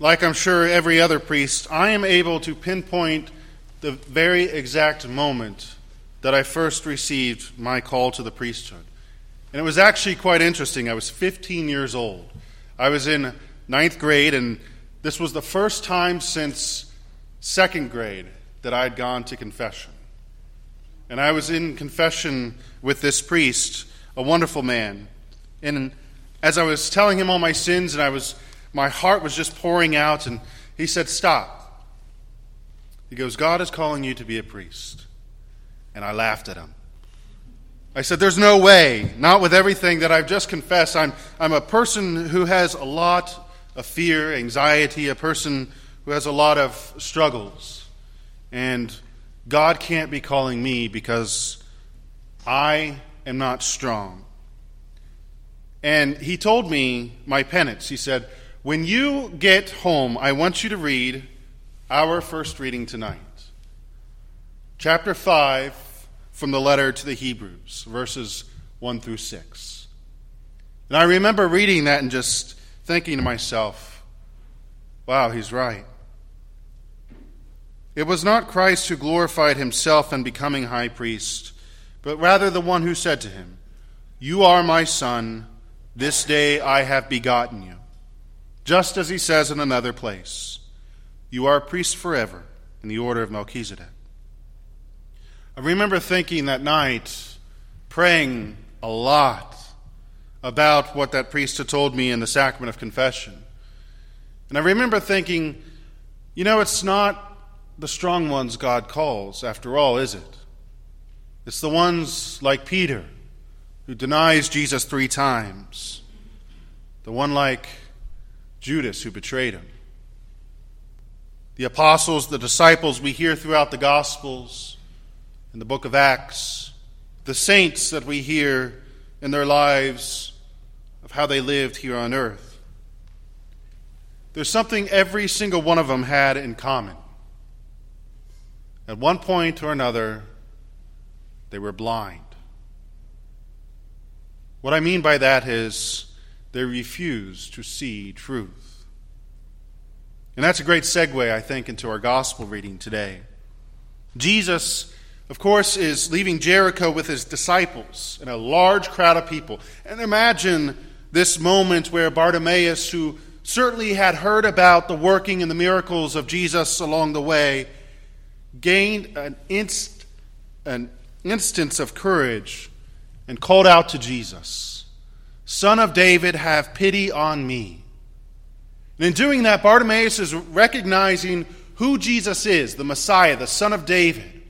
like I'm sure every other priest, I am able to pinpoint the very exact moment that I first received my call to the priesthood. And it was actually quite interesting. I was 15 years old. I was in ninth grade, and this was the first time since second grade that I had gone to confession. And I was in confession with this priest, a wonderful man. And as I was telling him all my sins, and I was, my heart was just pouring out, and he said, Stop. He goes, God is calling you to be a priest. And I laughed at him. I said, There's no way, not with everything that I've just confessed. I'm, I'm a person who has a lot of fear, anxiety, a person who has a lot of struggles. And God can't be calling me because I am not strong. And he told me my penance. He said, When you get home, I want you to read our first reading tonight. Chapter 5 from the letter to the Hebrews, verses 1 through 6. And I remember reading that and just thinking to myself, wow, he's right. It was not Christ who glorified himself in becoming high priest, but rather the one who said to him, You are my son, this day I have begotten you. Just as he says in another place, You are a priest forever in the order of Melchizedek. I remember thinking that night, praying a lot about what that priest had told me in the sacrament of confession. And I remember thinking, you know, it's not the strong ones God calls, after all, is it? It's the ones like Peter, who denies Jesus three times, the one like Judas, who betrayed him. The apostles, the disciples we hear throughout the Gospels, in the book of Acts, the saints that we hear in their lives of how they lived here on earth. There's something every single one of them had in common. At one point or another, they were blind. What I mean by that is they refuse to see truth. And that's a great segue, I think, into our gospel reading today. Jesus, of course, is leaving Jericho with his disciples and a large crowd of people. And imagine this moment where Bartimaeus, who certainly had heard about the working and the miracles of Jesus along the way, gained an, inst, an instance of courage and called out to Jesus, Son of David, have pity on me. And in doing that, Bartimaeus is recognizing who Jesus is the Messiah, the Son of David,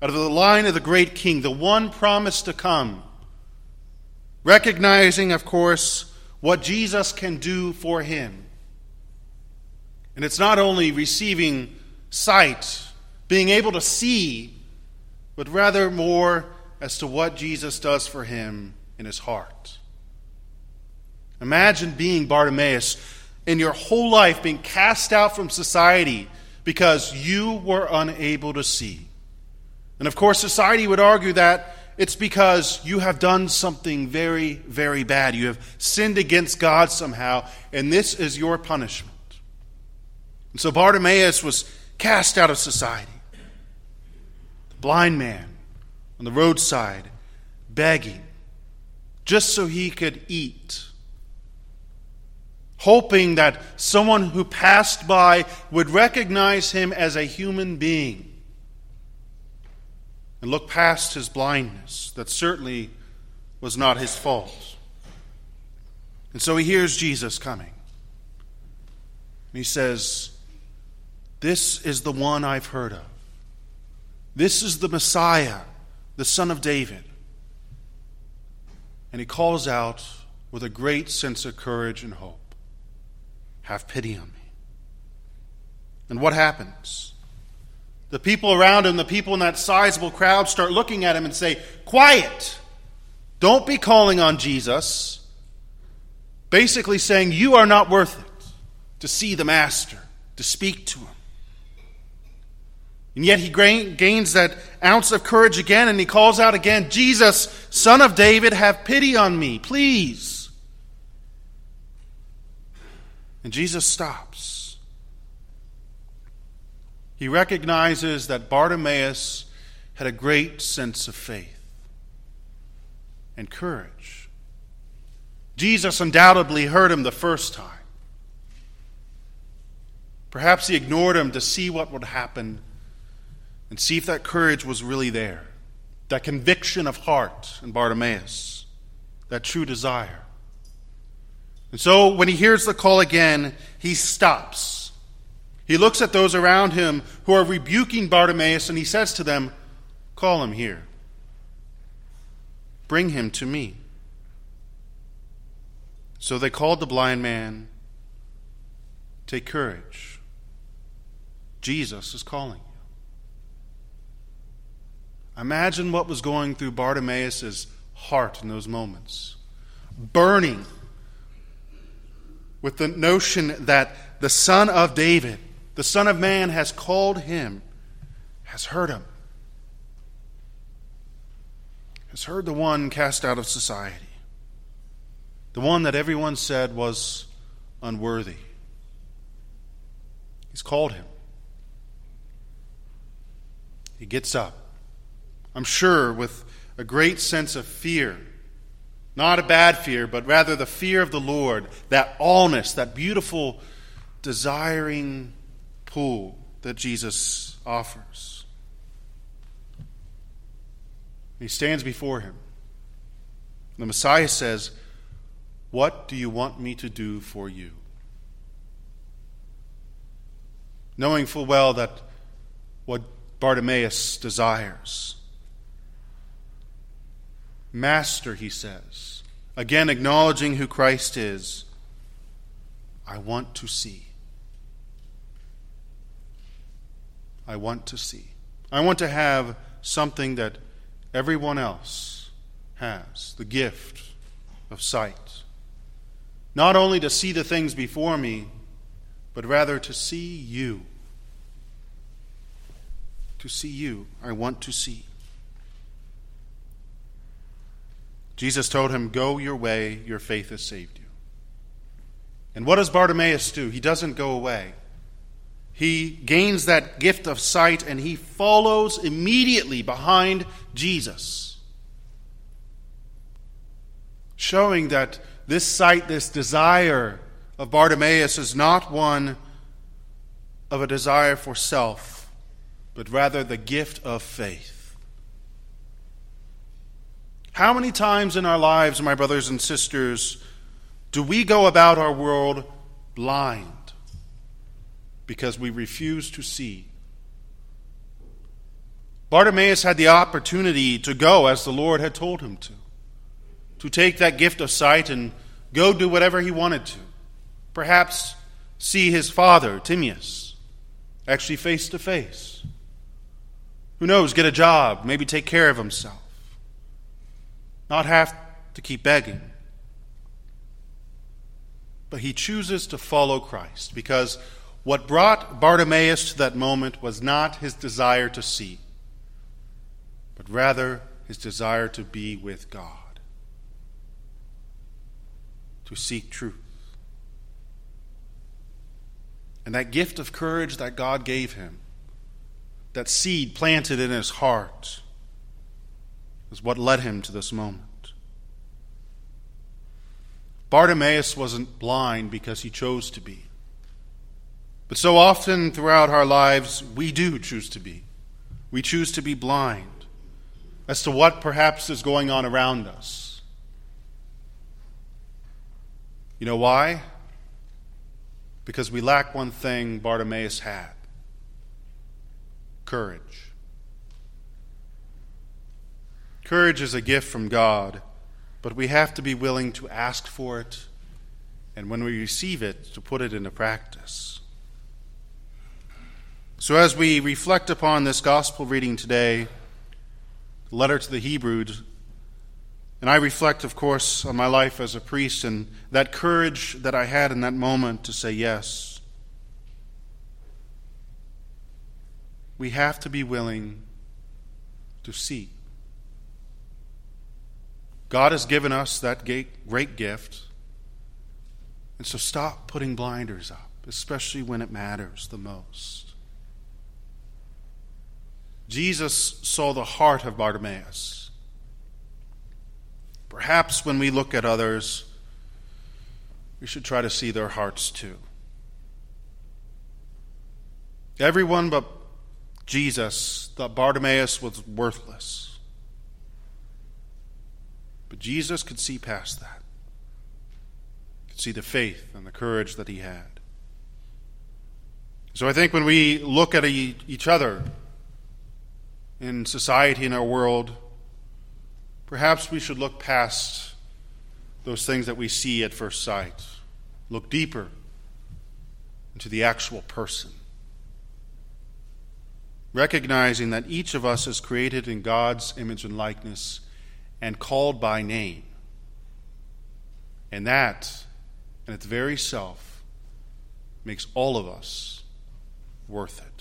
out of the line of the great king, the one promised to come. Recognizing, of course, what Jesus can do for him. And it's not only receiving sight being able to see, but rather more as to what Jesus does for him in his heart. Imagine being Bartimaeus in your whole life being cast out from society because you were unable to see. And of course, society would argue that it's because you have done something very, very bad. You have sinned against God somehow, and this is your punishment. And so Bartimaeus was cast out of society The blind man on the roadside begging just so he could eat, hoping that someone who passed by would recognize him as a human being and look past his blindness that certainly was not his fault. And so he hears Jesus coming. And he says, This is the one I've heard of. This is the Messiah, the Son of David. And he calls out with a great sense of courage and hope Have pity on me. And what happens? The people around him, the people in that sizable crowd, start looking at him and say, Quiet! Don't be calling on Jesus. Basically saying, You are not worth it to see the Master, to speak to him. And yet he gains that ounce of courage again and he calls out again, Jesus, son of David, have pity on me, please. And Jesus stops. He recognizes that Bartimaeus had a great sense of faith and courage. Jesus undoubtedly heard him the first time. Perhaps he ignored him to see what would happen and see if that courage was really there, that conviction of heart in Bartimaeus, that true desire. And so when he hears the call again, he stops. He looks at those around him who are rebuking Bartimaeus and he says to them, Call him here. Bring him to me. So they called the blind man. Take courage. Jesus is calling you. Imagine what was going through Bartimaeus' heart in those moments. Burning with the notion that the Son of David, the Son of Man, has called him, has heard him, has heard the one cast out of society, the one that everyone said was unworthy. He's called him. He gets up. I'm sure with a great sense of fear. Not a bad fear, but rather the fear of the Lord, that allness, that beautiful, desiring pool that Jesus offers. He stands before him. The Messiah says, What do you want me to do for you? Knowing full well that what Bartimaeus desires Master, he says, again acknowledging who Christ is, I want to see. I want to see. I want to have something that everyone else has the gift of sight. Not only to see the things before me, but rather to see you. To see you. I want to see. Jesus told him, Go your way, your faith has saved you. And what does Bartimaeus do? He doesn't go away. He gains that gift of sight and he follows immediately behind Jesus, showing that this sight, this desire of Bartimaeus is not one of a desire for self, but rather the gift of faith. How many times in our lives, my brothers and sisters, do we go about our world blind because we refuse to see? Bartimaeus had the opportunity to go as the Lord had told him to, to take that gift of sight and go do whatever he wanted to. Perhaps see his father, Timaeus, actually face to face. Who knows, get a job, maybe take care of himself not have to keep begging. But he chooses to follow Christ because what brought Bartimaeus to that moment was not his desire to see, but rather his desire to be with God, to seek truth. And that gift of courage that God gave him, that seed planted in his heart, is what led him to this moment. Bartimaeus wasn't blind because he chose to be. But so often throughout our lives, we do choose to be. We choose to be blind as to what perhaps is going on around us. You know why? Because we lack one thing Bartimaeus had courage. Courage is a gift from God, but we have to be willing to ask for it, and when we receive it, to put it into practice. So, as we reflect upon this gospel reading today, the letter to the Hebrews, and I reflect, of course, on my life as a priest and that courage that I had in that moment to say yes. We have to be willing to seek. God has given us that great gift. And so stop putting blinders up, especially when it matters the most. Jesus saw the heart of Bartimaeus. Perhaps when we look at others, we should try to see their hearts too. Everyone but Jesus thought Bartimaeus was worthless. But Jesus could see past that. Could see the faith and the courage that he had. So I think when we look at each other in society, in our world, perhaps we should look past those things that we see at first sight, look deeper into the actual person. Recognizing that each of us is created in God's image and likeness and called by name. And that, in its very self, makes all of us worth it.